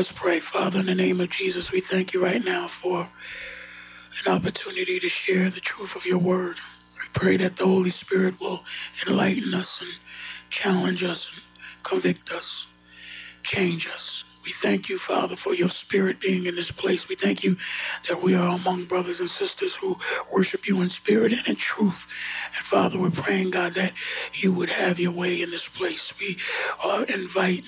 Let's pray. Father, in the name of Jesus, we thank you right now for an opportunity to share the truth of your word. We pray that the Holy Spirit will enlighten us and challenge us and convict us, change us. We thank you, Father, for your spirit being in this place. We thank you that we are among brothers and sisters who worship you in spirit and in truth. And Father, we're praying, God, that you would have your way in this place. We are inviting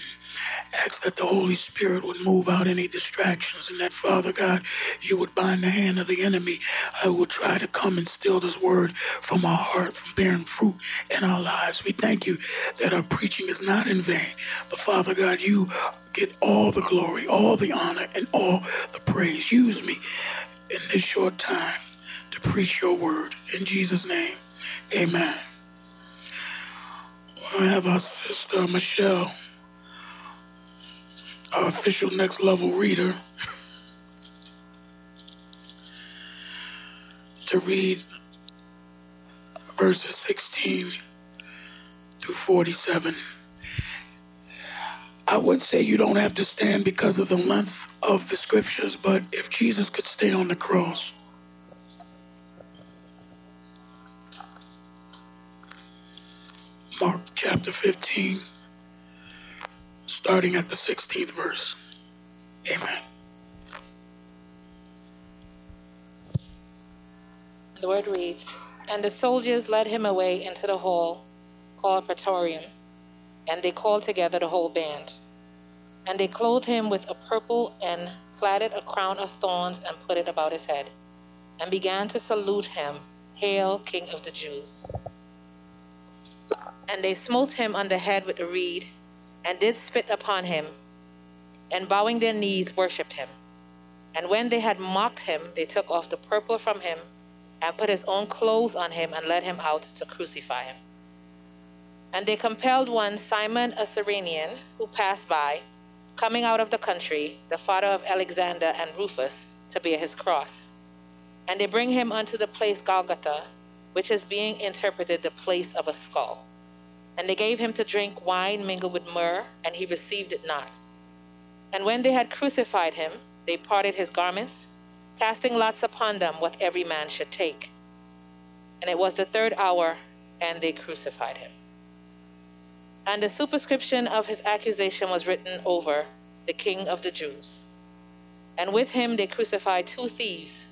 ask that the Holy Spirit would move out any distractions and that, Father God, you would bind the hand of the enemy I would try to come and steal this word from our heart, from bearing fruit in our lives. We thank you that our preaching is not in vain, but Father God, you get all the glory, all the honor, and all the praise. Use me in this short time to preach your word. In Jesus' name, amen. We have our sister Michelle our official next level reader to read verses 16 through 47. I would say you don't have to stand because of the length of the scriptures, but if Jesus could stay on the cross, Mark chapter 15 starting at the 16th verse. Amen. The word reads And the soldiers led him away into the hall called Praetorium, and they called together the whole band. And they clothed him with a purple and plaited a crown of thorns and put it about his head, and began to salute him, Hail, King of the Jews. And they smote him on the head with a reed and did spit upon him, and bowing their knees worshipped him. And when they had mocked him, they took off the purple from him, and put his own clothes on him, and led him out to crucify him. And they compelled one Simon a Cyrenian, who passed by, coming out of the country, the father of Alexander and Rufus, to bear his cross. And they bring him unto the place Golgotha, which is being interpreted the place of a skull. And they gave him to drink wine mingled with myrrh, and he received it not. And when they had crucified him, they parted his garments, casting lots upon them what every man should take. And it was the third hour, and they crucified him. And the superscription of his accusation was written over the King of the Jews. And with him they crucified two thieves,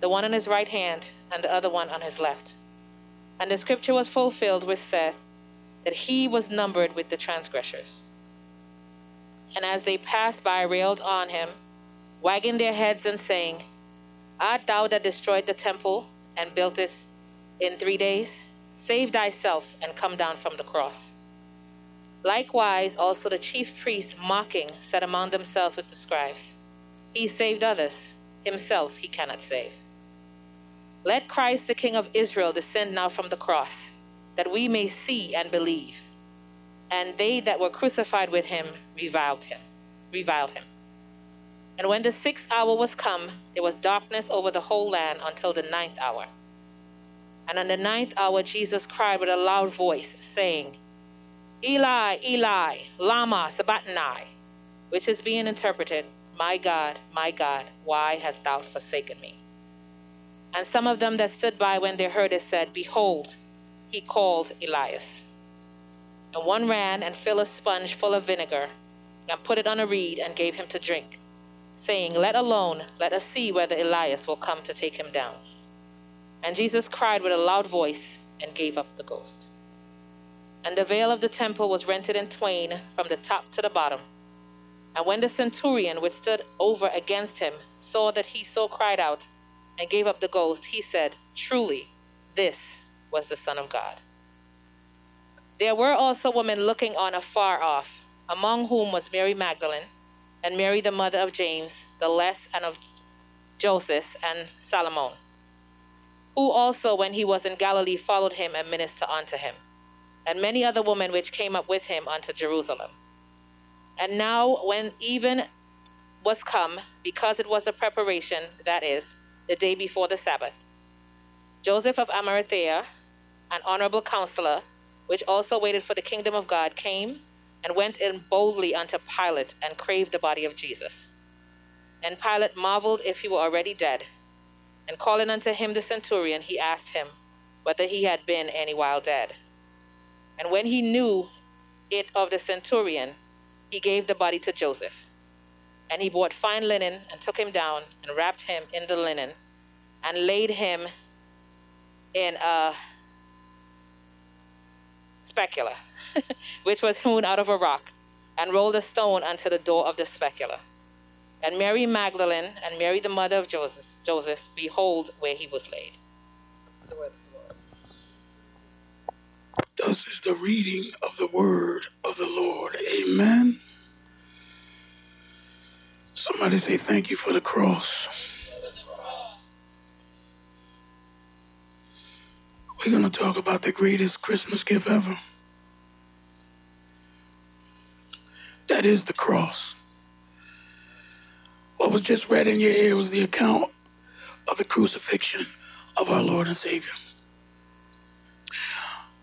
the one on his right hand and the other one on his left. And the scripture was fulfilled which saith, that he was numbered with the transgressors. And as they passed by, railed on him, wagging their heads and saying, Art thou that destroyed the temple and builtest it in three days? Save thyself and come down from the cross. Likewise, also the chief priests, mocking, said among themselves with the scribes, He saved others, himself he cannot save. Let Christ, the King of Israel, descend now from the cross that we may see and believe. And they that were crucified with him reviled him, reviled him. And when the sixth hour was come, there was darkness over the whole land until the ninth hour. And on the ninth hour, Jesus cried with a loud voice, saying, Eli, Eli, Lama Sabachthani, which is being interpreted, My God, my God, why hast thou forsaken me? And some of them that stood by when they heard it said, Behold, he called Elias. And one ran and filled a sponge full of vinegar and put it on a reed and gave him to drink, saying, Let alone, let us see whether Elias will come to take him down. And Jesus cried with a loud voice and gave up the ghost. And the veil of the temple was rented in twain from the top to the bottom. And when the centurion which stood over against him saw that he so cried out and gave up the ghost, he said, Truly, this was the Son of God. There were also women looking on afar off, among whom was Mary Magdalene, and Mary the mother of James, the less, and of Joseph, and Salome, who also, when he was in Galilee, followed him and ministered unto him, and many other women which came up with him unto Jerusalem. And now, when even was come, because it was a preparation, that is, the day before the Sabbath, Joseph of Arimathea, an honorable counselor, which also waited for the kingdom of God, came and went in boldly unto Pilate and craved the body of Jesus. And Pilate marveled if he were already dead. And calling unto him the centurion, he asked him whether he had been any while dead. And when he knew it of the centurion, he gave the body to Joseph. And he bought fine linen and took him down and wrapped him in the linen and laid him in a specula, which was hewn out of a rock, and rolled a stone unto the door of the specula. And Mary Magdalene and Mary the mother of Joseph, Joseph behold where he was laid. Thus is the reading of the word of the Lord. Amen. Somebody say, Thank you for the cross. We're going to talk about the greatest Christmas gift ever. That is the cross. What was just read in your ear was the account of the crucifixion of our Lord and Savior.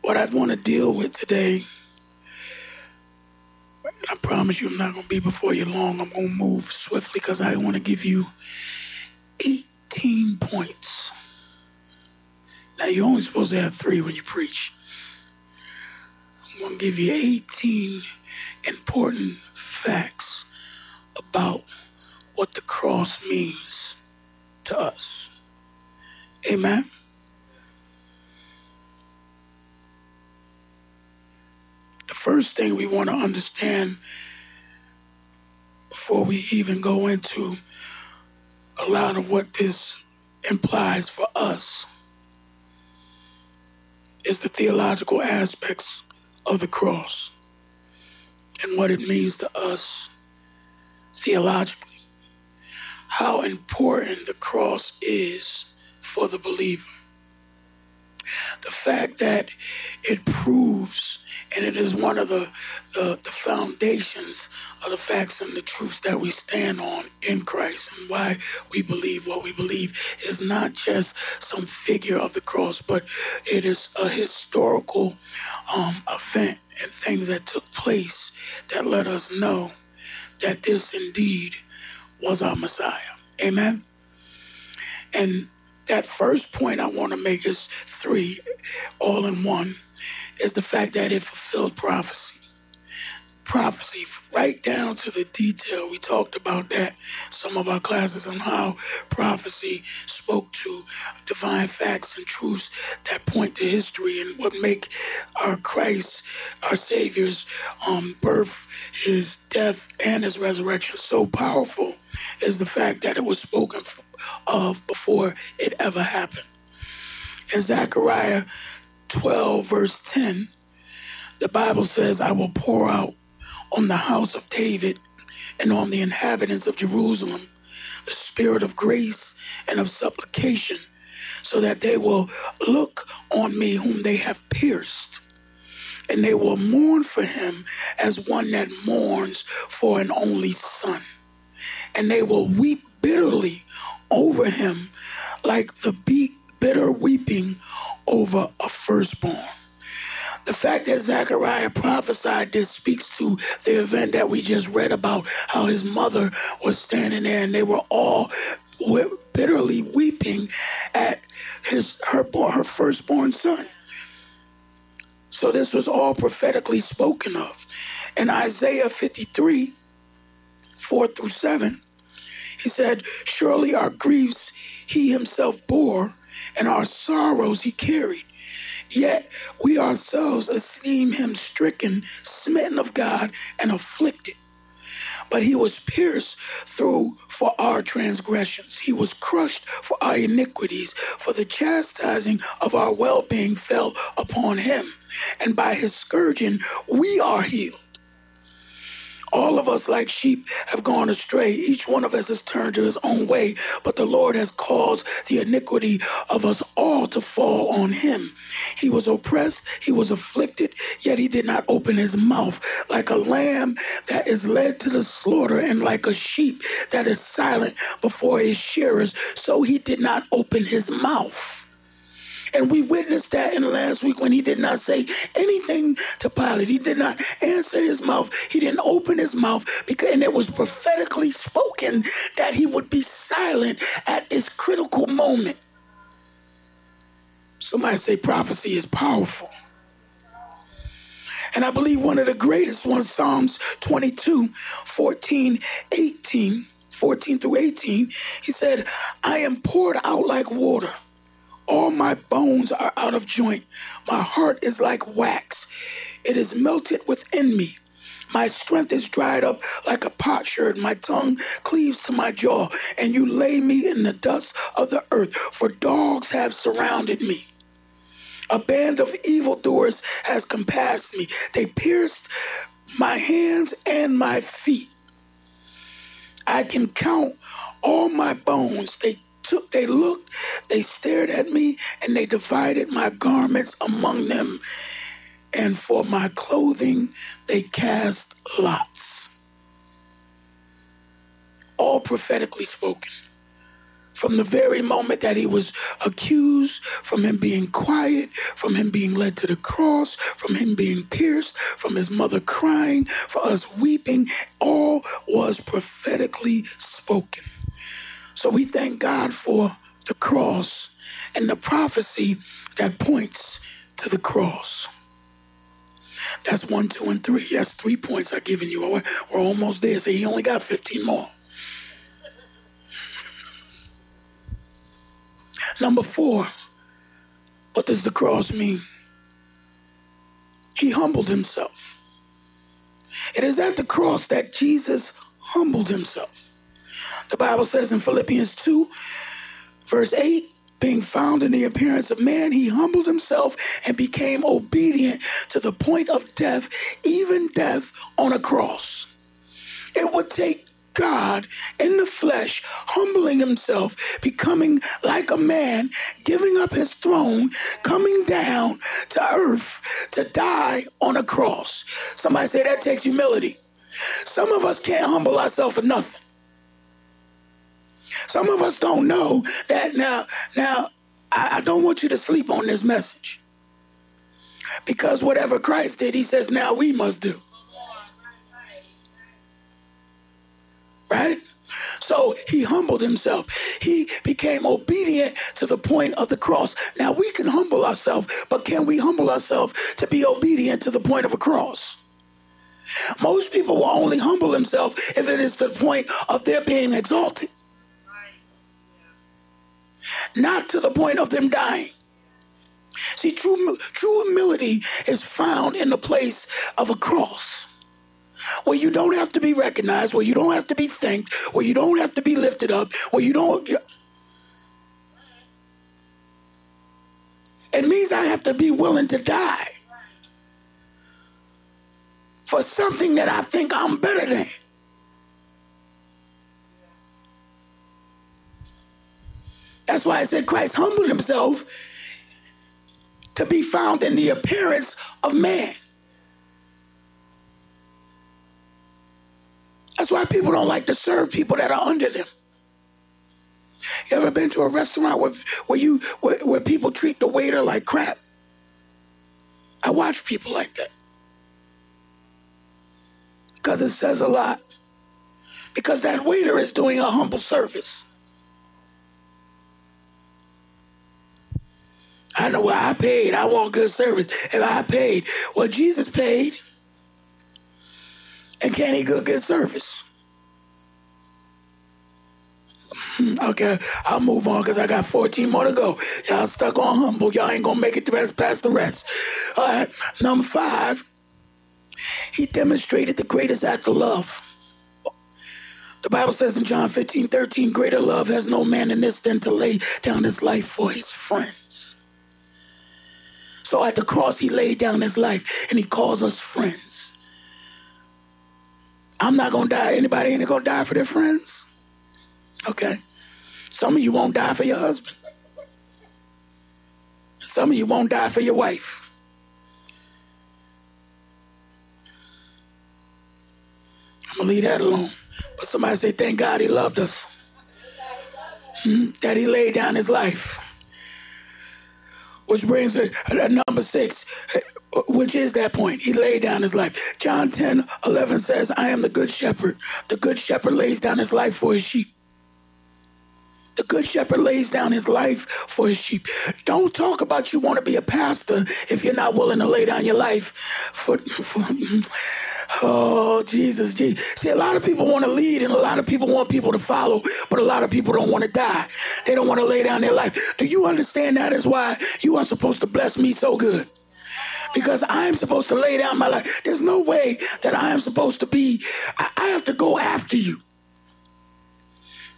What I'd want to deal with today, I promise you I'm not going to be before you long. I'm going to move swiftly because I want to give you 18 points now, you're only supposed to have three when you preach. I'm going to give you 18 important facts about what the cross means to us. Amen? The first thing we want to understand before we even go into a lot of what this implies for us is the theological aspects of the cross and what it means to us theologically. How important the cross is for the believer. The fact that it proves and it is one of the, the, the, foundations of the facts and the truths that we stand on in Christ and why we believe what we believe is not just some figure of the cross, but it is a historical um, event and things that took place that let us know that this indeed was our Messiah. Amen. And that first point I want to make is three, all in one is the fact that it fulfilled prophecy. Prophecy, right down to the detail. We talked about that some of our classes on how prophecy spoke to divine facts and truths that point to history and what make our Christ, our Savior's um, birth, his death, and his resurrection so powerful is the fact that it was spoken of before it ever happened. In Zechariah 12, verse 10, the Bible says, I will pour out on the house of David and on the inhabitants of Jerusalem the spirit of grace and of supplication, so that they will look on me whom they have pierced, and they will mourn for him as one that mourns for an only son. And they will weep bitterly over him like the bitter weeping over a firstborn. The fact that Zechariah prophesied this speaks to the event that we just read about how his mother was standing there and they were all bitterly weeping at his her her firstborn son. So this was all prophetically spoken of. In Isaiah 53, 4 through 7, he said, Surely our griefs he himself bore, and our sorrows he carried. Yet we ourselves esteem him stricken, smitten of God, and afflicted. But he was pierced through for our transgressions. He was crushed for our iniquities. For the chastising of our well being fell upon him. And by his scourging, we are healed. All of us, like sheep, have gone astray. Each one of us has turned to his own way, but the Lord has caused the iniquity of us all to fall on him. He was oppressed, he was afflicted, yet he did not open his mouth. Like a lamb that is led to the slaughter, and like a sheep that is silent before his shearers, so he did not open his mouth. And we witnessed that in the last week when he did not say anything to Pilate. He did not answer his mouth. He didn't open his mouth because and it was prophetically spoken that he would be silent at this critical moment. Somebody say prophecy is powerful. And I believe one of the greatest ones, Psalms 22, 14, 18, 14 through 18, he said, I am poured out like water. All my bones are out of joint. My heart is like wax. It is melted within me. My strength is dried up like a potsherd. My tongue cleaves to my jaw, and you lay me in the dust of the earth, for dogs have surrounded me. A band of evildoers has compassed me. They pierced my hands and my feet. I can count all my bones. They took, they looked, they stared at me, and they divided my garments among them. And for my clothing, they cast lots. All prophetically spoken from the very moment that he was accused, from him being quiet, from him being led to the cross, from him being pierced, from his mother crying, for us weeping, all was prophetically spoken. So we thank God for the cross and the prophecy that points to the cross. That's one, two, and three. That's three points I've given you. We're, almost there. So he only got 15 more. Number four, what does the cross mean? He humbled himself. It is at the cross that Jesus humbled himself. The Bible says in Philippians 2, verse 8, being found in the appearance of man, he humbled himself and became obedient to the point of death, even death on a cross. It would take God in the flesh, humbling himself, becoming like a man, giving up his throne, coming down to earth to die on a cross. Somebody say that takes humility. Some of us can't humble ourselves for nothing. Some of us don't know that now. Now, I, I don't want you to sleep on this message. Because whatever Christ did, he says, now we must do. right? So he humbled himself. He became obedient to the point of the cross. Now we can humble ourselves, but can we humble ourselves to be obedient to the point of a cross? Most people will only humble themselves if it is to the point of their being exalted, not to the point of them dying. See, true, true humility is found in the place of a cross where you don't have to be recognized, where you don't have to be thanked, where you don't have to be lifted up, where you don't. It means I have to be willing to die for something that I think I'm better than. That's why I said Christ humbled himself to be found in the appearance of man. That's why people don't like to serve people that are under them. You ever been to a restaurant where, where you where, where people treat the waiter like crap? I watch people like that. Because it says a lot. Because that waiter is doing a humble service. I know what I paid. I want good service. If I paid, what Jesus paid and can he good good service? Hmm, okay, I'll move on because I got 14 more to go. Y'all stuck on humble. Y'all ain't gonna make it the rest past the rest. All right, number five, he demonstrated the greatest act of love. The Bible says in John 15, 13, greater love has no man in this than to lay down his life for his friends. So at the cross, he laid down his life and he calls us friends. I'm not gonna die. Anybody ain't gonna die for their friends? Okay. Some of you won't die for your husband. Some of you won't die for your wife. I'm gonna leave that alone. But somebody say, thank God he loved us. Hmm? That he laid down his life. Which brings us uh, to number six, uh, which is that point. He laid down his life. John 10 11 says, I am the good shepherd. The good shepherd lays down his life for his sheep. The good shepherd lays down his life for his sheep. Don't talk about you want to be a pastor if you're not willing to lay down your life for, for oh Jesus, Jesus. See, a lot of people want to lead and a lot of people want people to follow, but a lot of people don't want to die. They don't want to lay down their life. Do you understand that is why you are supposed to bless me so good? because I'm supposed to lay down my life. There's no way that I am supposed to be, I, I have to go after you.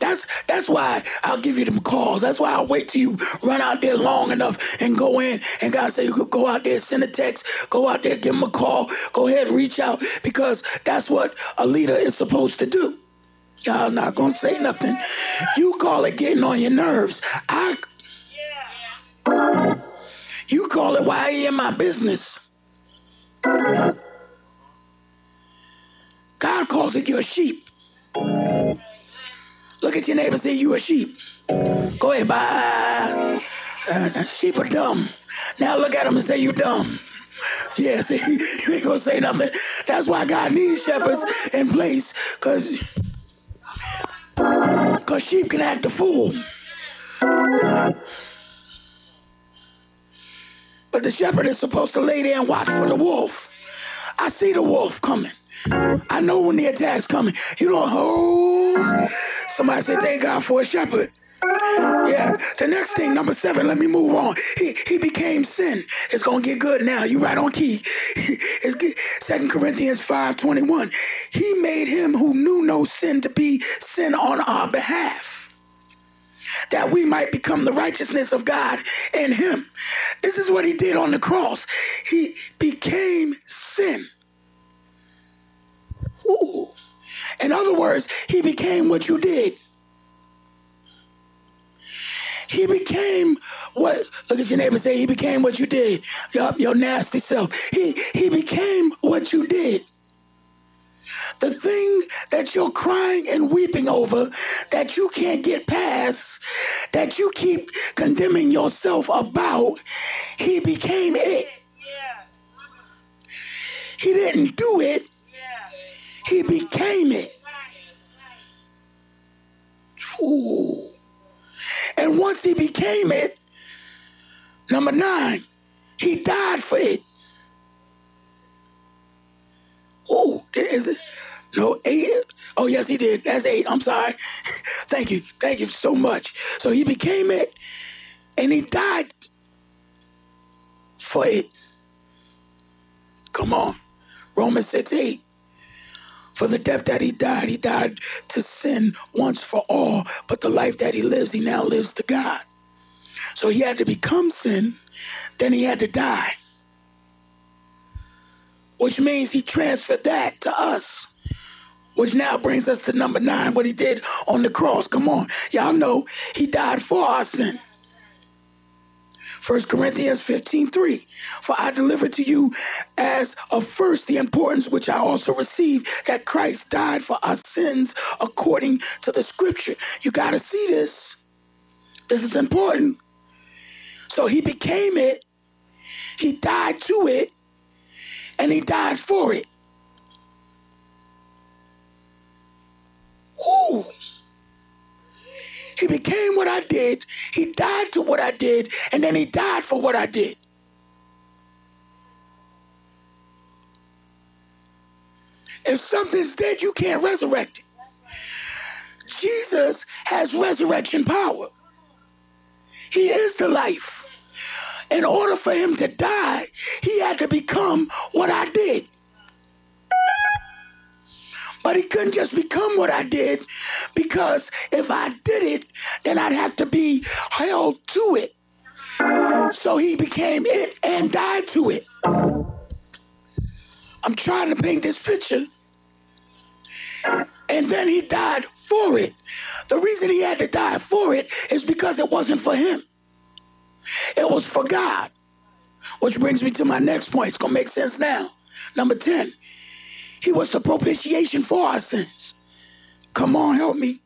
That's that's why I'll give you them calls. That's why I'll wait till you run out there long enough and go in. And God say you could go out there, send a text, go out there, give them a call, go ahead, reach out, because that's what a leader is supposed to do. Y'all not gonna say nothing. You call it getting on your nerves. I you call it why in my business? God calls it your sheep. Look at your neighbor say you a sheep. Go ahead, bye. Uh, sheep are dumb. Now look at them and say you dumb. Yeah, see, you ain't gonna say nothing. That's why God needs shepherds in place, cause, cause sheep can act a fool. But the shepherd is supposed to lay there and watch for the wolf. I see the wolf coming. I know when the attack's coming. You don't oh somebody said, thank God for a shepherd. Yeah. The next thing, number seven, let me move on. He he became sin. It's gonna get good now. You right on key. It's Second Corinthians 5 21. He made him who knew no sin to be sin on our behalf. That we might become the righteousness of God in him. This is what he did on the cross. He became sin. Ooh. In other words, he became what you did. He became what look at your neighbor say he became what you did. Your, your nasty self. He he became what you did. The thing that you're crying and weeping over, that you can't get past, that you keep condemning yourself about, he became it. He didn't do it, he became it. Ooh. And once he became it, number nine, he died for it. Oh, is it? No, eight. Oh, yes, he did. That's eight. I'm sorry. Thank you. Thank you so much. So he became it and he died for it. Come on. Romans 6 8. For the death that he died, he died to sin once for all. But the life that he lives, he now lives to God. So he had to become sin, then he had to die. Which means he transferred that to us. Which now brings us to number nine, what he did on the cross. Come on. Y'all know he died for our sin. 1 Corinthians 15 3. For I delivered to you as of first the importance which I also received that Christ died for our sins according to the scripture. You got to see this. This is important. So he became it, he died to it, and he died for it. Ooh. He became what I did. He died to what I did, and then he died for what I did. If something's dead, you can't resurrect it. Jesus has resurrection power. He is the life. In order for him to die, he had to become what I did. But he couldn't just become what I did because if I did it, then I'd have to be held to it. So he became it and died to it. I'm trying to paint this picture. And then he died for it. The reason he had to die for it is because it wasn't for him, it was for God. Which brings me to my next point. It's going to make sense now. Number 10. He was the propitiation for our sins. Come on, help me.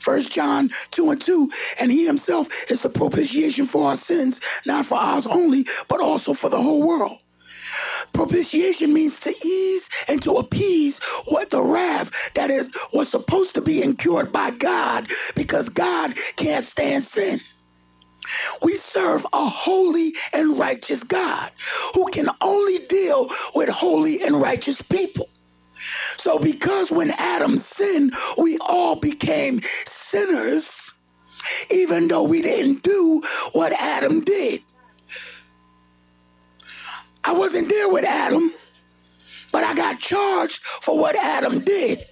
First John 2 and 2. And he himself is the propitiation for our sins, not for ours only, but also for the whole world. Propitiation means to ease and to appease what the wrath that is was supposed to be incurred by God because God can't stand sin. We serve a holy and righteous God who can only deal with holy and righteous people. So, because when Adam sinned, we all became sinners, even though we didn't do what Adam did. I wasn't there with Adam, but I got charged for what Adam did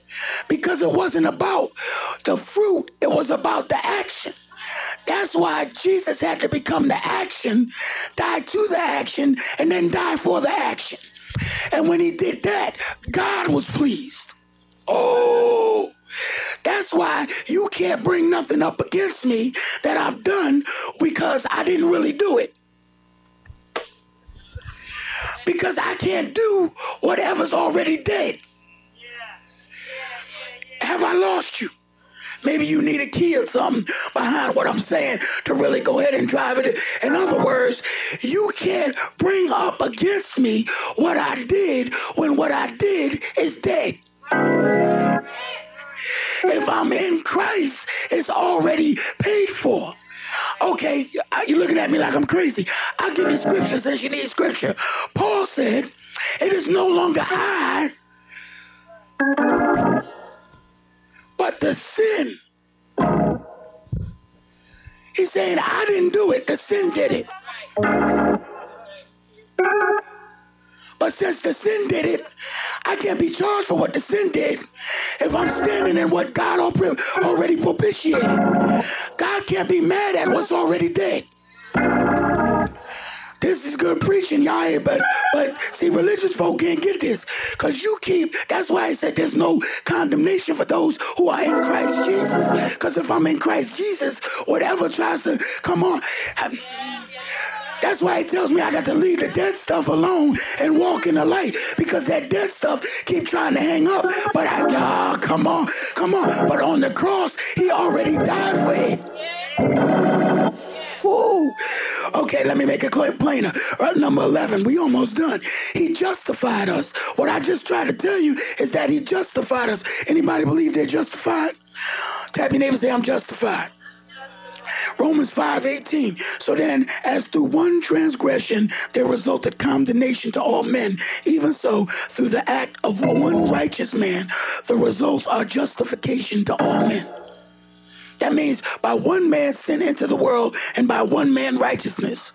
because it wasn't about the fruit, it was about the action. That's why Jesus had to become the action, die to the action, and then die for the action. And when he did that, God was pleased. Oh, that's why you can't bring nothing up against me that I've done because I didn't really do it. Because I can't do whatever's already dead. Have I lost you? Maybe you need a key or something behind what I'm saying to really go ahead and drive it. In other words, you can't bring up against me what I did when what I did is dead. If I'm in Christ, it's already paid for. Okay, you're looking at me like I'm crazy. I'll give you scripture since you need scripture. Paul said, It is no longer I but the sin. He's saying, I didn't do it, the sin did it. But since the sin did it, I can't be charged for what the sin did if I'm standing in what God already propitiated. God can't be mad at what's already dead. This is good preaching, y'all. But but see, religious folk can't get this because you keep. That's why I said there's no condemnation for those who are in Christ Jesus. Because if I'm in Christ Jesus, whatever tries to come on. I, that's why he tells me I got to leave the dead stuff alone and walk in the light because that dead stuff keep trying to hang up. But I, oh, come on, come on. But on the cross, he already died for it. Okay, let me make it clear, plainer. Right, number 11, we almost done. He justified us. What I just tried to tell you is that he justified us. Anybody believe they're justified? Tap your neighbor say, I'm justified. Romans 5:18. So then, as through one transgression there resulted condemnation to all men, even so, through the act of one righteous man, the results are justification to all men. That means by one man sin into the world and by one man righteousness.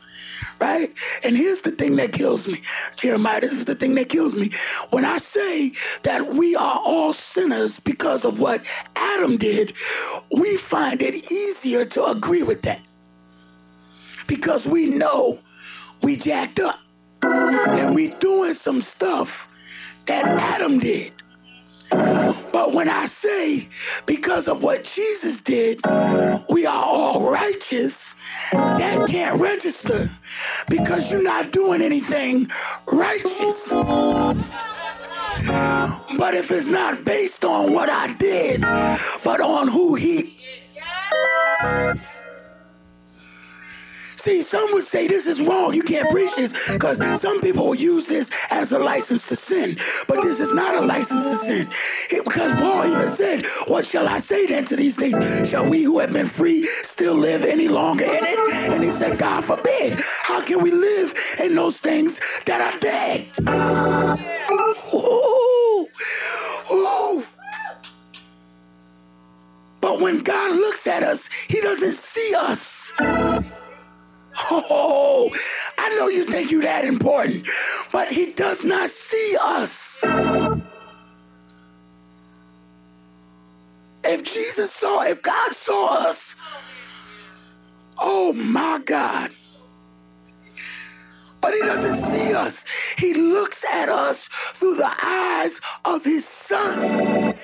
Right? And here's the thing that kills me. Jeremiah, this is the thing that kills me. When I say that we are all sinners because of what Adam did, we find it easier to agree with that. Because we know we jacked up. And we doing some stuff that Adam did. But when I say because of what Jesus did, we are all righteous, that can't register because you're not doing anything righteous. But if it's not based on what I did, but on who he See, some would say this is wrong. You can't preach this because some people will use this as a license to sin. But this is not a license to sin. It, because Paul even said, What shall I say then to these things? Shall we who have been free still live any longer in it? And he said, God forbid. How can we live in those things that are dead? Ooh, ooh. But when God looks at us, he doesn't see us. Oh, I know you think you're that important, but he does not see us. If Jesus saw, if God saw us, oh my God. But he doesn't see us. He looks at us through the eyes of his son.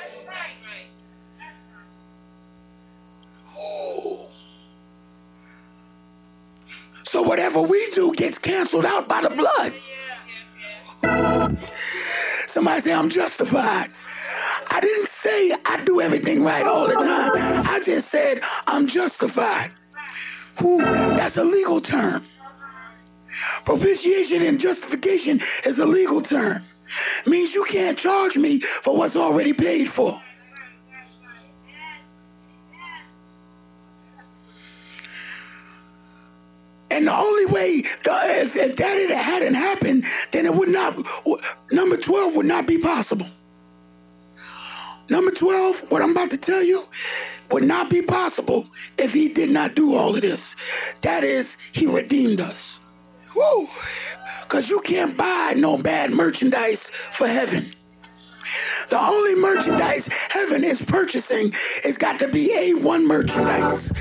So whatever we do gets canceled out by the blood. Somebody say, I'm justified. I didn't say I do everything right all the time. I just said I'm justified. Who? That's a legal term. Propitiation and justification is a legal term. Means you can't charge me for what's already paid for. And the only way, if, if that it hadn't happened, then it would not, number 12 would not be possible. Number 12, what I'm about to tell you, would not be possible if he did not do all of this. That is, he redeemed us. Woo! Because you can't buy no bad merchandise for heaven. The only merchandise heaven is purchasing has got to be A1 merchandise.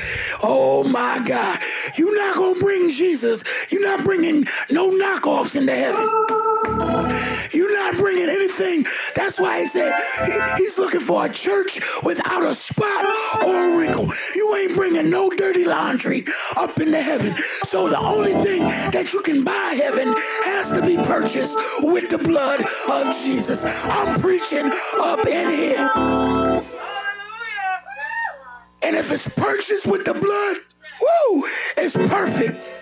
Oh my God. You're not going to bring Jesus. You're not bringing no knockoffs into heaven. You're not bringing anything. That's why he said he, he's looking for a church without a spot or a wrinkle. You ain't bringing no dirty laundry up into heaven. So the only thing that you can buy heaven has to be purchased with the blood of Jesus. I'm preaching up in here. And if it's purchased with the blood, woo, it's perfect.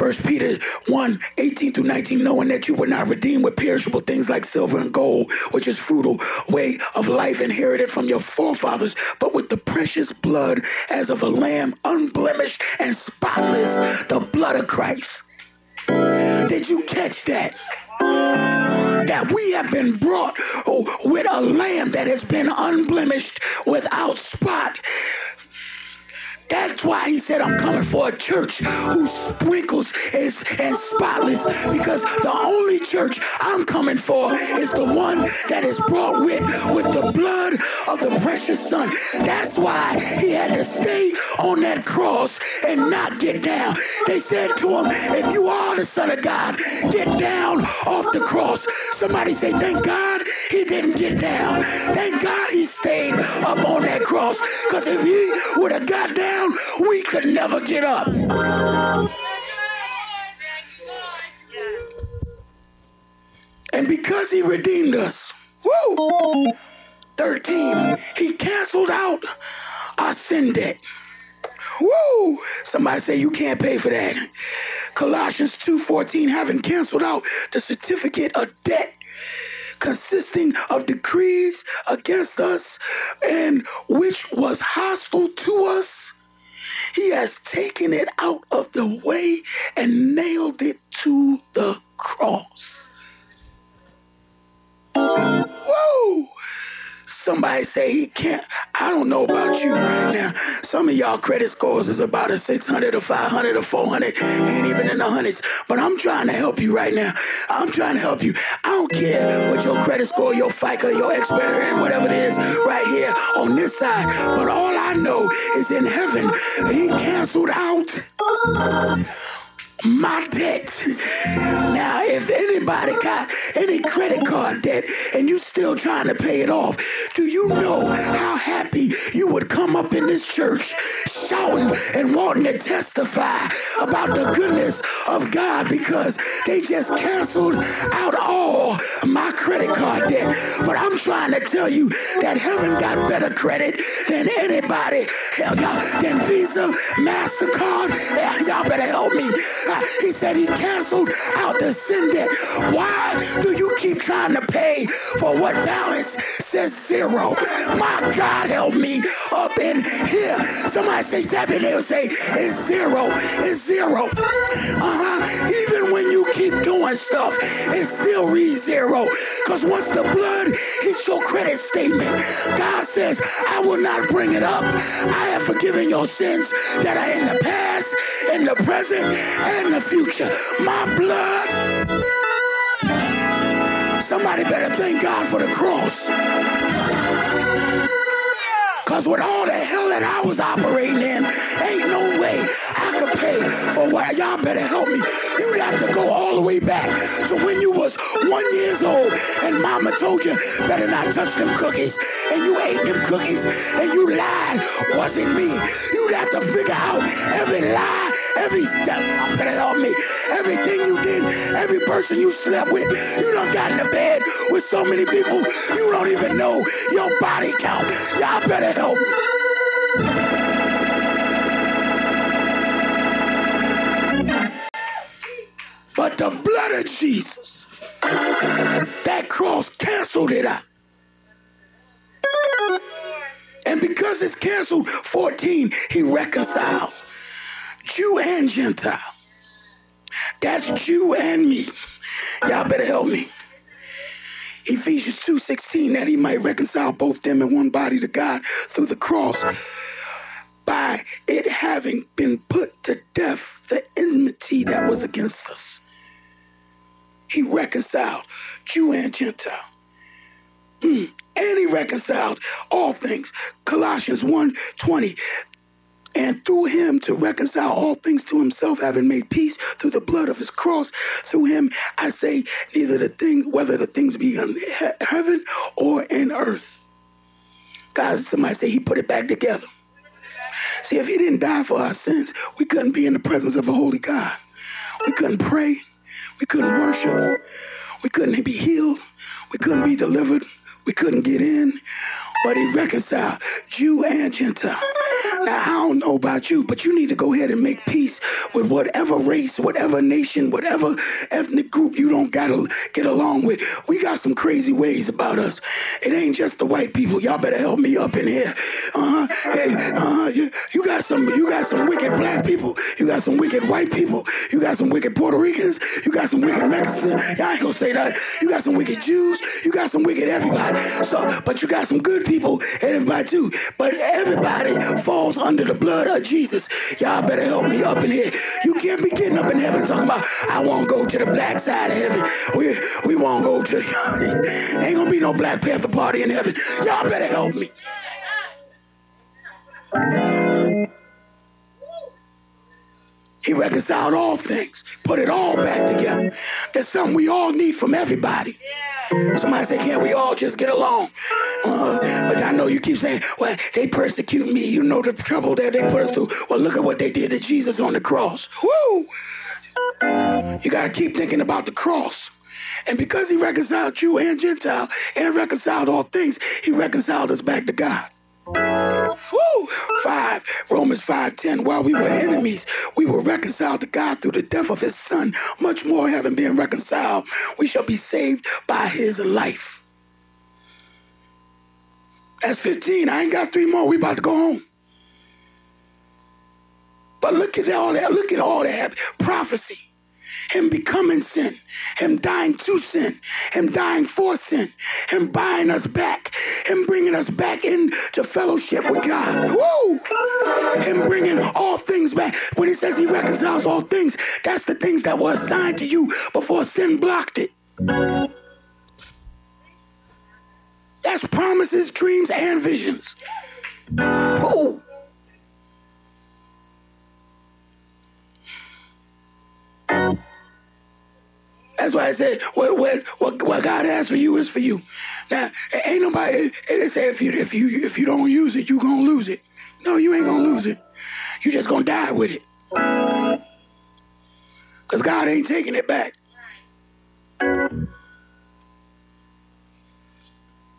First Peter 1, 18 through 19, knowing that you were not redeemed with perishable things like silver and gold, which is fruitful way of life inherited from your forefathers, but with the precious blood as of a lamb, unblemished and spotless, the blood of Christ. Did you catch that? that we have been brought oh, with a lamb that has been unblemished without spot that's why he said, I'm coming for a church who sprinkles is and spotless. Because the only church I'm coming for is the one that is brought with with the blood of the precious Son. That's why he had to stay on that cross and not get down. They said to him, If you are the Son of God, get down off the cross. Somebody say, Thank God he didn't get down. Thank God he stayed up on that cross. Because if he would have got down, down, we could never get up. And because he redeemed us, woo, 13, he canceled out our sin debt. Woo! Somebody say you can't pay for that. Colossians 2:14 having canceled out the certificate of debt consisting of decrees against us and which was hostile to us he has taken it out of the way and nailed it to the cross. Whoa! Somebody say he can't. I don't know about you right now. Some of y'all credit scores is about a 600 or 500 or 400, ain't even in the hundreds. But I'm trying to help you right now. I'm trying to help you. I don't care what your credit score, your FICO, your Experian, whatever it is, right here on this side. But all I know is in heaven, he canceled out my debt. Now, if anybody got any credit card debt and you still trying to pay it off, do you know how happy you would come up in this church shouting and wanting to testify about the goodness of God because they just canceled out all my credit card debt. But I'm trying to tell you that heaven got better credit than anybody. Hell, y'all, than Visa, MasterCard. Y'all better help me. He said he canceled out the sin debt. Why do you keep trying to pay for what balance says zero? My God, help me up in here. Somebody say, tap in there say, it's zero. It's zero. Uh-huh. Even when you keep doing stuff, it still reads zero. Because once the blood hits your credit statement, God says, I will not bring it up. I have forgiven your sins that are in the past, in the present, and the future. My blood. Somebody better thank God for the cross. Because with all the hell that I was operating in, ain't no way I could pay for what. Y'all better help me. You'd have to go all the way back to when you was one years old and mama told you better not touch them cookies and you ate them cookies and you lied wasn't me. You'd have to figure out every lie, every step. I better help me. Everything you did, every every person you slept with. You done got in the bed with so many people you don't even know your body count. Y'all better help me. But the blood of Jesus, that cross canceled it out. And because it's canceled, 14, he reconciled Jew and Gentile. That's Jew and me. Y'all better help me. Ephesians 2:16 that he might reconcile both them in one body to God through the cross by it having been put to death the enmity that was against us. He reconciled Jew and Gentile. Mm and he reconciled all things. Colossians 1 20. And through him to reconcile all things to himself, having made peace through the blood of his cross. Through him, I say, neither the things, whether the things be in heaven or in earth. God, somebody say he put it back together. See, if he didn't die for our sins, we couldn't be in the presence of a holy God. We couldn't pray. We couldn't worship. We couldn't be healed. We couldn't be delivered. We couldn't get in, but he reconciled Jew and Gentile. Now, I don't know about you, but you need to go ahead and make peace with whatever race, whatever nation, whatever ethnic group you don't gotta get along with. We got some crazy ways about us. It ain't just the white people. Y'all better help me up in here. Uh-huh. Hey, uh-huh. You, you got some you got some wicked black people. You got some wicked white people. You got some wicked Puerto Ricans. You got some wicked Mexicans. Y'all ain't gonna say that. You got some wicked Jews. You got some wicked everybody. So, but you got some good people everybody too. But everybody falls under the blood of Jesus. Y'all better help me up in here. You can't be getting up in heaven talking about, I won't go to the black side of heaven. We, we won't go to, ain't gonna be no Black Panther party in heaven. Y'all better help me. He reconciled all things, put it all back together. That's something we all need from everybody. Somebody say, can't we all just get along? Uh, but I know you keep saying, well, they persecute me. You know the trouble that they put us through. Well, look at what they did to Jesus on the cross. Woo! You got to keep thinking about the cross. And because he reconciled Jew and Gentile and reconciled all things, he reconciled us back to God. Woo! Five, Romans 5 10. While we were enemies, we were reconciled to God through the death of his son. Much more having been reconciled, we shall be saved by his life. That's 15. I ain't got three more. We about to go home. But look at all that. Look at all that prophecy him becoming sin, him dying to sin, him dying for sin, him buying us back, him bringing us back into fellowship with God. Woo! Him bringing all things back. When he says he reconciles all things, that's the things that were assigned to you before sin blocked it. That's promises, dreams, and visions. Woo! That's why I said what what what, what God has for you is for you. Now, ain't nobody they say if you if you if you don't use it, you gonna lose it. No, you ain't gonna lose it. You just gonna die with it. Cause God ain't taking it back.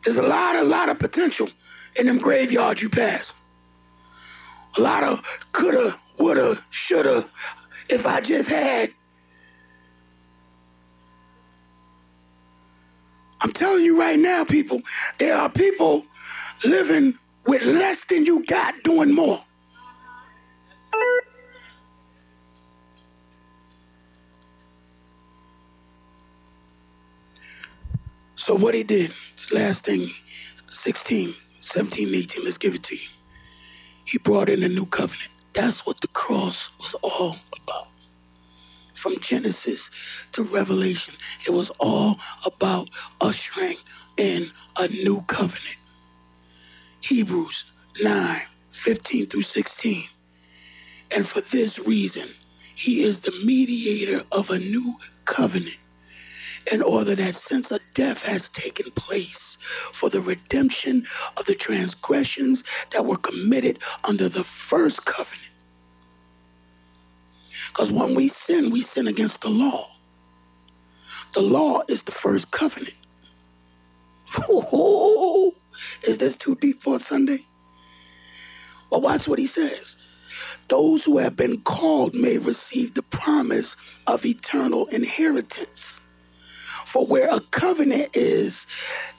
There's a lot, a lot of potential in them graveyards you pass. A lot of coulda, woulda, shoulda. If I just had I'm telling you right now, people, there are people living with less than you got doing more. So what he did, last thing, 16, 17, 18, let's give it to you. He brought in a new covenant. That's what the cross was all about from Genesis to Revelation. It was all about ushering in a new covenant. Hebrews 9 15 through 16. And for this reason, he is the mediator of a new covenant in order that since a death has taken place for the redemption of the transgressions that were committed under the first covenant, because when we sin, we sin against the law. The law is the first covenant. Oh, is this too deep for a Sunday? Well, watch what he says. Those who have been called may receive the promise of eternal inheritance. For where a covenant is,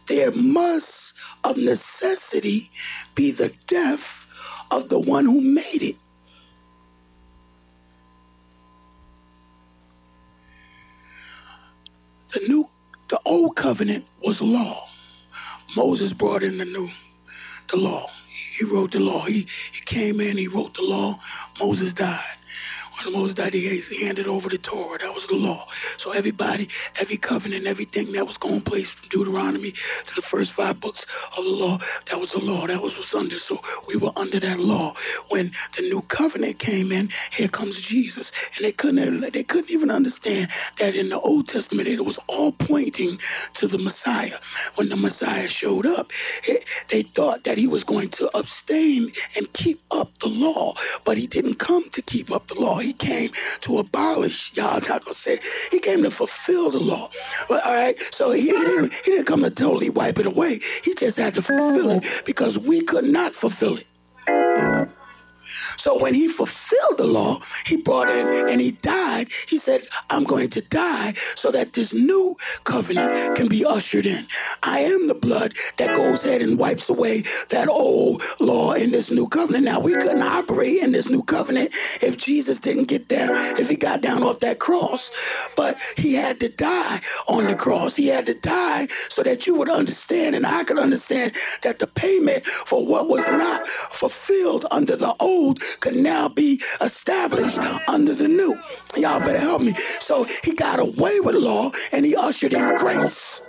there must of necessity be the death of the one who made it. The new the old covenant was law. Moses brought in the new the law. He wrote the law. He, he came in, he wrote the law. Moses died. Moses he handed over the Torah. That was the law. So everybody, every covenant, everything that was going place from Deuteronomy to the first five books of the law, that was the law. That was what's under. So we were under that law. When the new covenant came in, here comes Jesus. And they couldn't they couldn't even understand that in the Old Testament it was all pointing to the Messiah. When the Messiah showed up, it, they thought that he was going to abstain and keep up the law, but he didn't come to keep up the law. He came to abolish. Y'all not gonna say he came to fulfill the law. All right. So he, he didn't he didn't come to totally wipe it away. He just had to fulfill it mm-hmm. because we could not fulfill it. So when he fulfilled the law, he brought in and he died. He said, I'm going to die so that this new covenant can be ushered in. I am the blood that goes ahead and wipes away that old law in this new covenant. Now, we couldn't operate in this new covenant if Jesus didn't get down, if he got down off that cross. But he had to die on the cross. He had to die so that you would understand and I could understand that the payment for what was not fulfilled under the old could now be established under the new. Y'all better help me. So he got away with law and he ushered in grace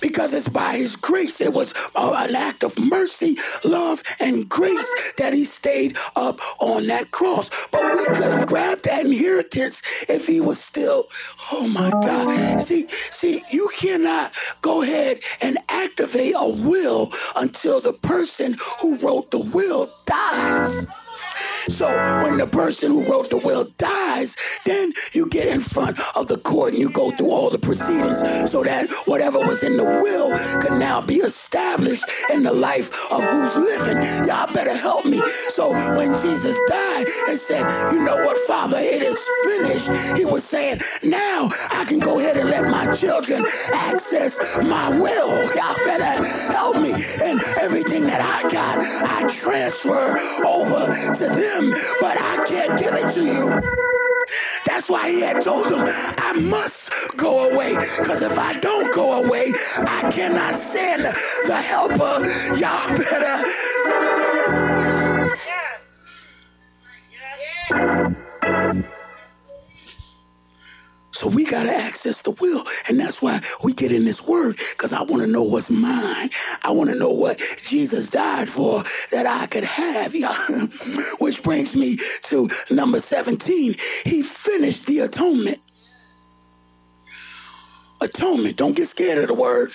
because it's by his grace. It was uh, an act of mercy, love, and grace that he stayed up on that cross. But we couldn't grab that inheritance if he was still, oh my God. See, see, you cannot go ahead and activate a will until the person who wrote the will dies. So when the person who wrote the will dies, then you get in front of the court and you go through all the proceedings so that whatever was in the will can now be established in the life of who's living. Y'all better help me. So when Jesus died and said, You know what, Father, it is finished, he was saying, Now I can go ahead and let my children access my will. Y'all better help me. And everything that I got, I transfer over to them but I can't give it to you. That's why he had told them, I must go away. Because if I don't go away, I cannot send the helper. Y'all better. So we got to access the will. And that's why we get in this word, because I want to know what's mine. I want to know what Jesus died for that I could have. Which brings me to number 17. He finished the atonement. Atonement. Don't get scared of the word.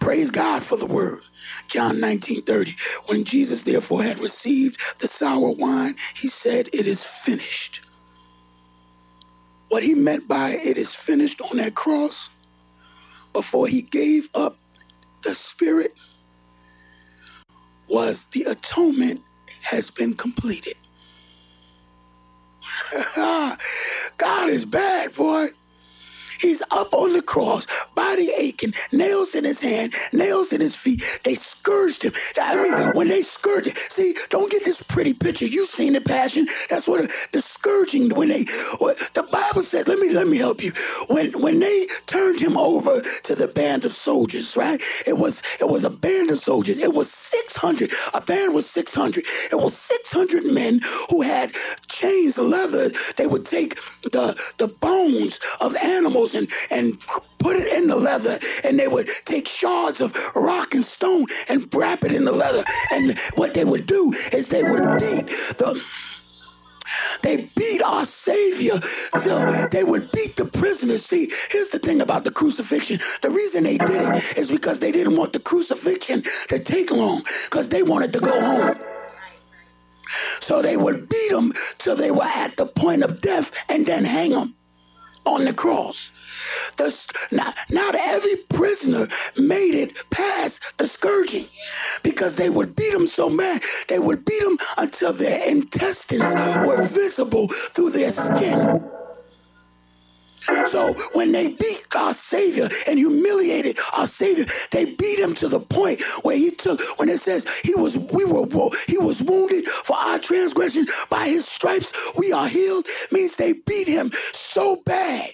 Praise God for the word. John 19 30. When Jesus therefore had received the sour wine, he said, It is finished. What he meant by it is finished on that cross before he gave up the spirit was the atonement has been completed. God is bad, boy. He's up on the cross, body aching, nails in his hand, nails in his feet. They scourged him. I mean, when they scourged him, see, don't get this pretty picture. You've seen the passion. That's what the scourging when they the Bible said, let me let me help you. When when they turned him over to the band of soldiers, right? It was it was a band of soldiers. It was 600. A band was 600. It was 600 men who had chains, leather. They would take the the bones of animals and, and put it in the leather and they would take shards of rock and stone and wrap it in the leather. And what they would do is they would beat the they beat our Savior till they would beat the prisoners. See, here's the thing about the crucifixion. The reason they did it is because they didn't want the crucifixion to take long, because they wanted to go home. So they would beat them till they were at the point of death and then hang them. On the cross. The, now that every prisoner made it past the scourging because they would beat them so mad, they would beat them until their intestines were visible through their skin. So when they beat our Savior and humiliated our Savior, they beat him to the point where he took, when it says he was, we were, he was wounded for our transgression, by his stripes we are healed, means they beat him so bad.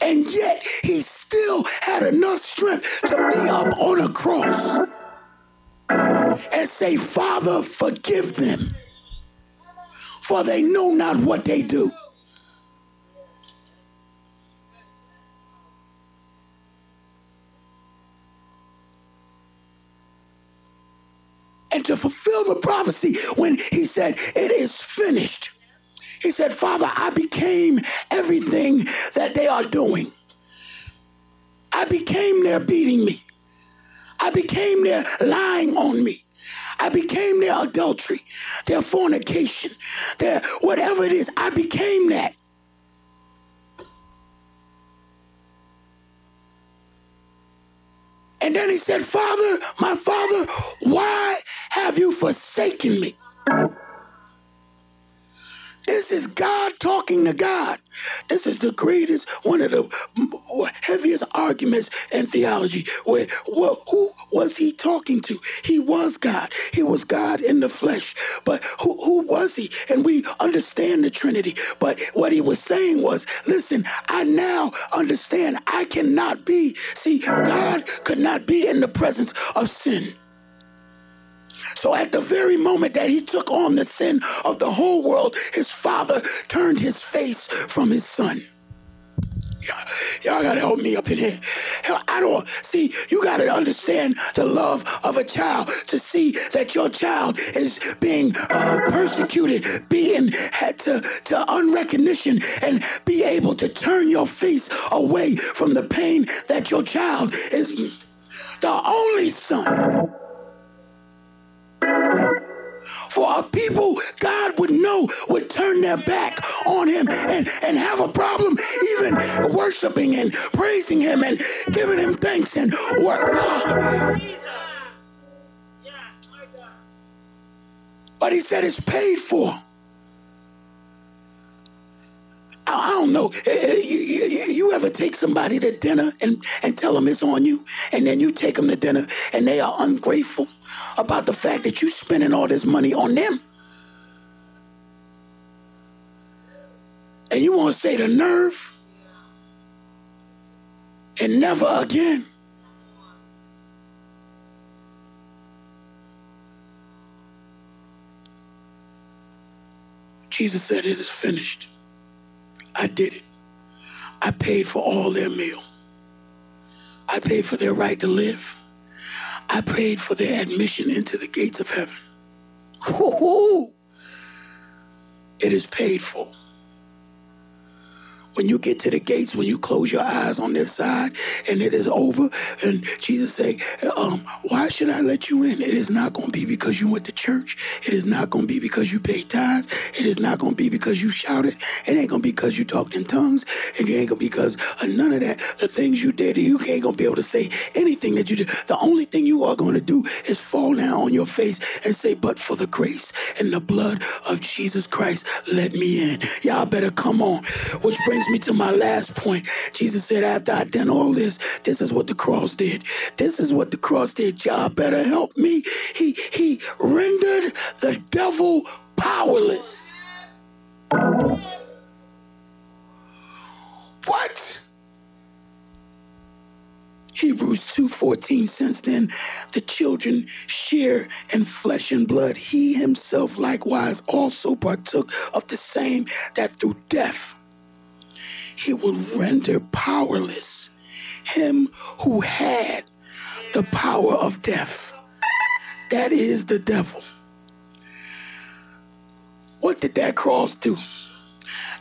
And yet he still had enough strength to be up on a cross and say, Father, forgive them, for they know not what they do. And to fulfill the prophecy when he said, It is finished. He said, Father, I became everything that they are doing. I became their beating me. I became their lying on me. I became their adultery, their fornication, their whatever it is. I became that. And then he said, Father, my father, forsaken me? This is God talking to God. This is the greatest, one of the heaviest arguments in theology. Where well, who was he talking to? He was God. He was God in the flesh. But who, who was he? And we understand the Trinity. But what he was saying was, listen, I now understand I cannot be. See, God could not be in the presence of sin. So at the very moment that he took on the sin of the whole world, his father turned his face from his son. Y'all gotta help me up in here. Hell, I don't see. You gotta understand the love of a child to see that your child is being uh, persecuted, being had to to unrecognition, and be able to turn your face away from the pain that your child is the only son for a people God would know would turn their back on him and, and have a problem even worshiping and praising him and giving him thanks and work. But he said it's paid for. I don't know. Eh, eh, you, you, you, ever take somebody to dinner and, and tell them it's on you, and then you take them to dinner and they are ungrateful about the fact that you're spending all this money on them? And you want to say the nerve? And never again. Jesus said, It is finished. I did it. I paid for all their meal. I paid for their right to live. I paid for their admission into the gates of heaven. It is paid for when you get to the gates, when you close your eyes on this side and it is over, and Jesus say, um, why should I let you in? It is not going to be because you went to church. It is not going to be because you paid tithes. It is not going to be because you shouted. It ain't going to be because you talked in tongues. And it ain't going to be because of none of that. The things you did, you ain't going to be able to say anything that you did. The only thing you are going to do is fall down on your face and say, but for the grace and the blood of Jesus Christ, let me in. Y'all better come on. Which brings brings me to my last point. Jesus said, after I done all this, this is what the cross did. This is what the cross did. Y'all better help me. He he rendered the devil powerless. What? Hebrews 2:14 since then the children share in flesh and blood he himself likewise also partook of the same that through death he would render powerless him who had the power of death. That is the devil. What did that cross do?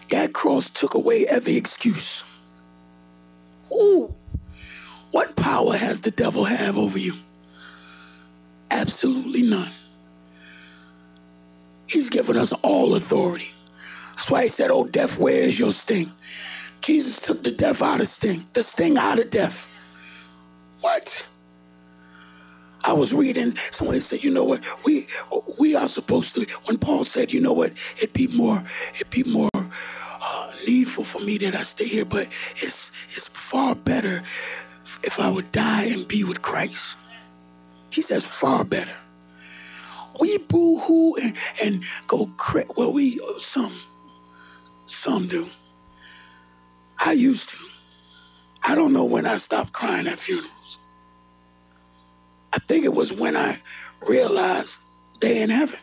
That cross took away every excuse. Ooh, what power has the devil have over you? Absolutely none. He's given us all authority. That's why he said, Oh, death, where is your sting? Jesus took the death out of sting, the sting out of death. What? I was reading, someone said, you know what, we we are supposed to, when Paul said, you know what, it'd be more, it'd be more uh, needful for me that I stay here, but it's it's far better if I would die and be with Christ. He says far better. We boo-hoo and, and go, cra- well, we, some, some do. I used to. I don't know when I stopped crying at funerals. I think it was when I realized they in heaven.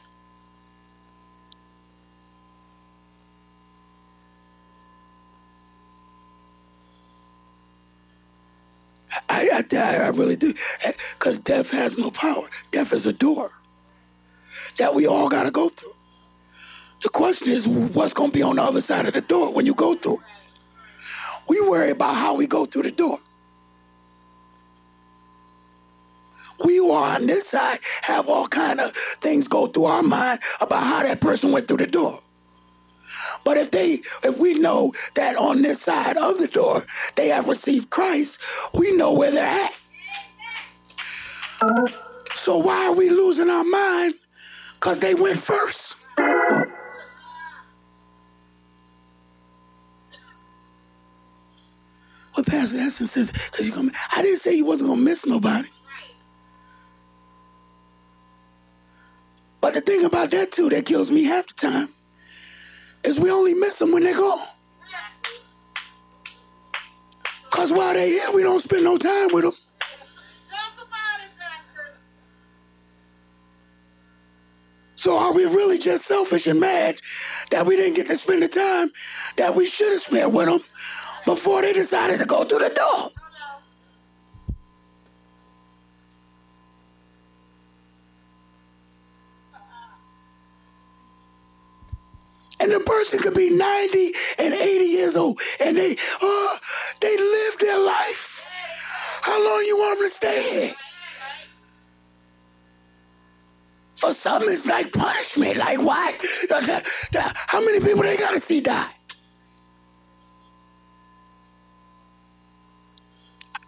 I, I, I really do. Eh, because death has no power. Death is a door that we all got to go through. The question is, what's going to be on the other side of the door when you go through it? We worry about how we go through the door. We who are on this side have all kind of things go through our mind about how that person went through the door. But if they if we know that on this side of the door they have received Christ, we know where they're at. So why are we losing our mind? Because they went first. Pastor says, because you gonna I didn't say he wasn't gonna miss nobody. But the thing about that too that kills me half the time is we only miss them when they go. Because while they're here, we don't spend no time with them. So are we really just selfish and mad that we didn't get to spend the time that we should have spent with them before they decided to go through the door? And the person could be 90 and 80 years old and they uh, they lived their life. How long you want them to stay here? For some, it's like punishment. Like, why? How many people they gotta see die?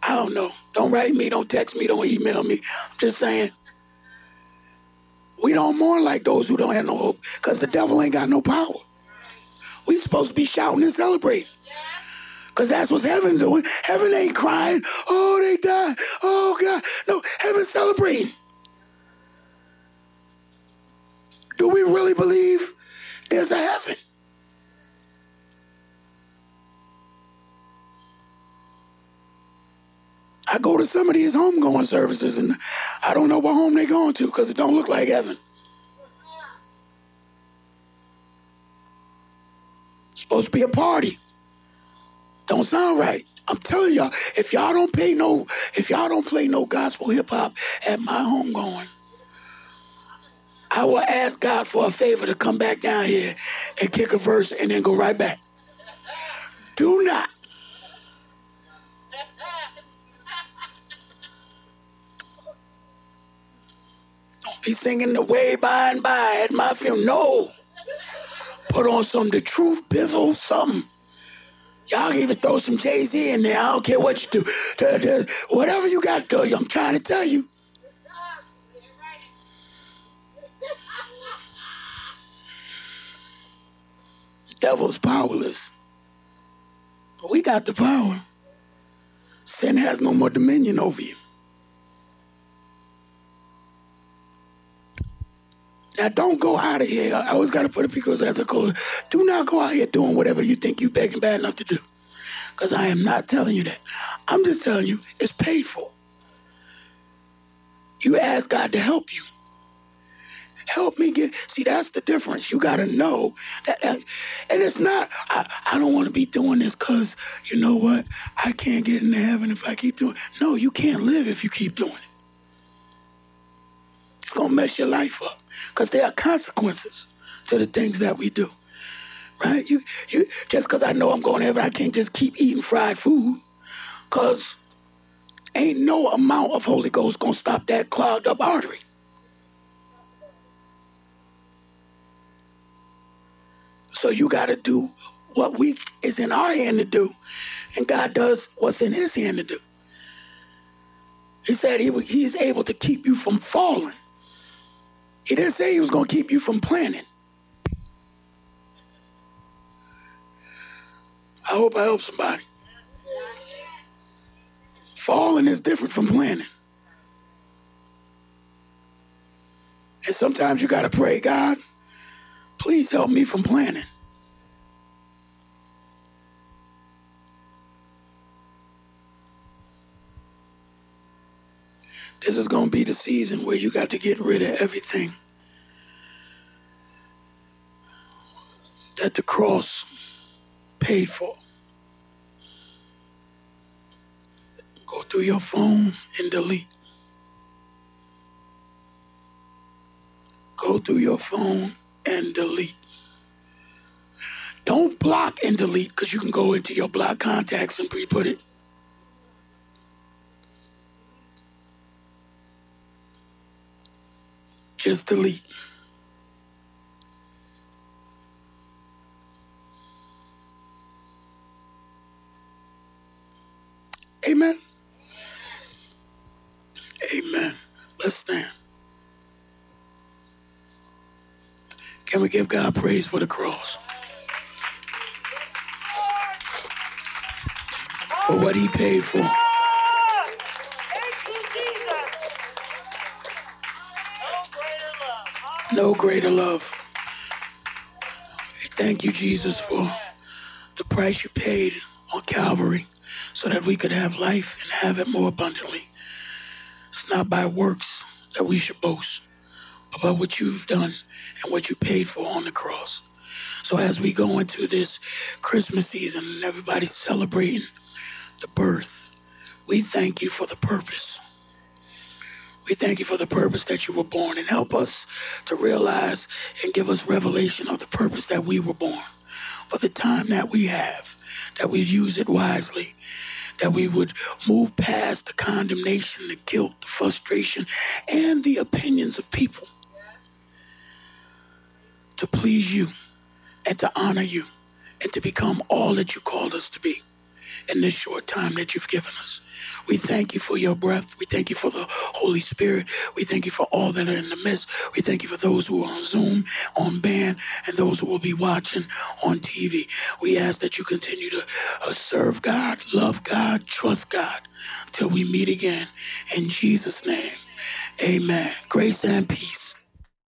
I don't know. Don't write me, don't text me, don't email me. I'm just saying. We don't mourn like those who don't have no hope because the devil ain't got no power. We supposed to be shouting and celebrating. Because that's what heaven's doing. Heaven ain't crying, oh, they died, oh, God. No, heaven's celebrating. Do we really believe there's a heaven? I go to some of these homegoing services and I don't know what home they're going to because it don't look like heaven. It's supposed to be a party. Don't sound right. I'm telling y'all, if y'all don't pay no, if y'all don't play no gospel hip hop at my homegoing, I will ask God for a favor to come back down here and kick a verse and then go right back. Do not. Be singing the way by and by at my funeral. No. Put on some the truth, bizzle, something. Y'all even throw some Jay Z in there. I don't care what you do. Whatever you got to do, I'm trying to tell you. The devil's powerless. But we got the power. Sin has no more dominion over you. Now, don't go out of here. I always got to put it because as a coach, do not go out here doing whatever you think you begging bad enough to do. Because I am not telling you that. I'm just telling you it's paid for. You ask God to help you. Help me get. See, that's the difference. You got to know that, and it's not. I, I don't want to be doing this because you know what? I can't get into heaven if I keep doing. No, you can't live if you keep doing it. It's gonna mess your life up because there are consequences to the things that we do. Right? You, you just because I know I'm going to heaven, I can't just keep eating fried food because ain't no amount of Holy Ghost gonna stop that clogged up artery. So you got to do what we is in our hand to do, and God does what's in His hand to do. He said he he's able to keep you from falling. He didn't say he was going to keep you from planning. I hope I help somebody. Falling is different from planning. And sometimes you got to pray, God, please help me from planning. This is going to be the season where you got to get rid of everything that the cross paid for. Go through your phone and delete. Go through your phone and delete. Don't block and delete because you can go into your block contacts and pre-put it. Just delete. Amen. Amen. Let's stand. Can we give God praise for the cross? For what he paid for. No greater love. We thank you, Jesus, for the price you paid on Calvary so that we could have life and have it more abundantly. It's not by works that we should boast, but by what you've done and what you paid for on the cross. So as we go into this Christmas season and everybody's celebrating the birth, we thank you for the purpose. We thank you for the purpose that you were born and help us to realize and give us revelation of the purpose that we were born. For the time that we have, that we use it wisely, that we would move past the condemnation, the guilt, the frustration, and the opinions of people to please you and to honor you and to become all that you called us to be in this short time that you've given us. We thank you for your breath. We thank you for the Holy Spirit. We thank you for all that are in the midst. We thank you for those who are on Zoom, on band, and those who will be watching on TV. We ask that you continue to uh, serve God, love God, trust God till we meet again. In Jesus' name, amen. Grace and peace.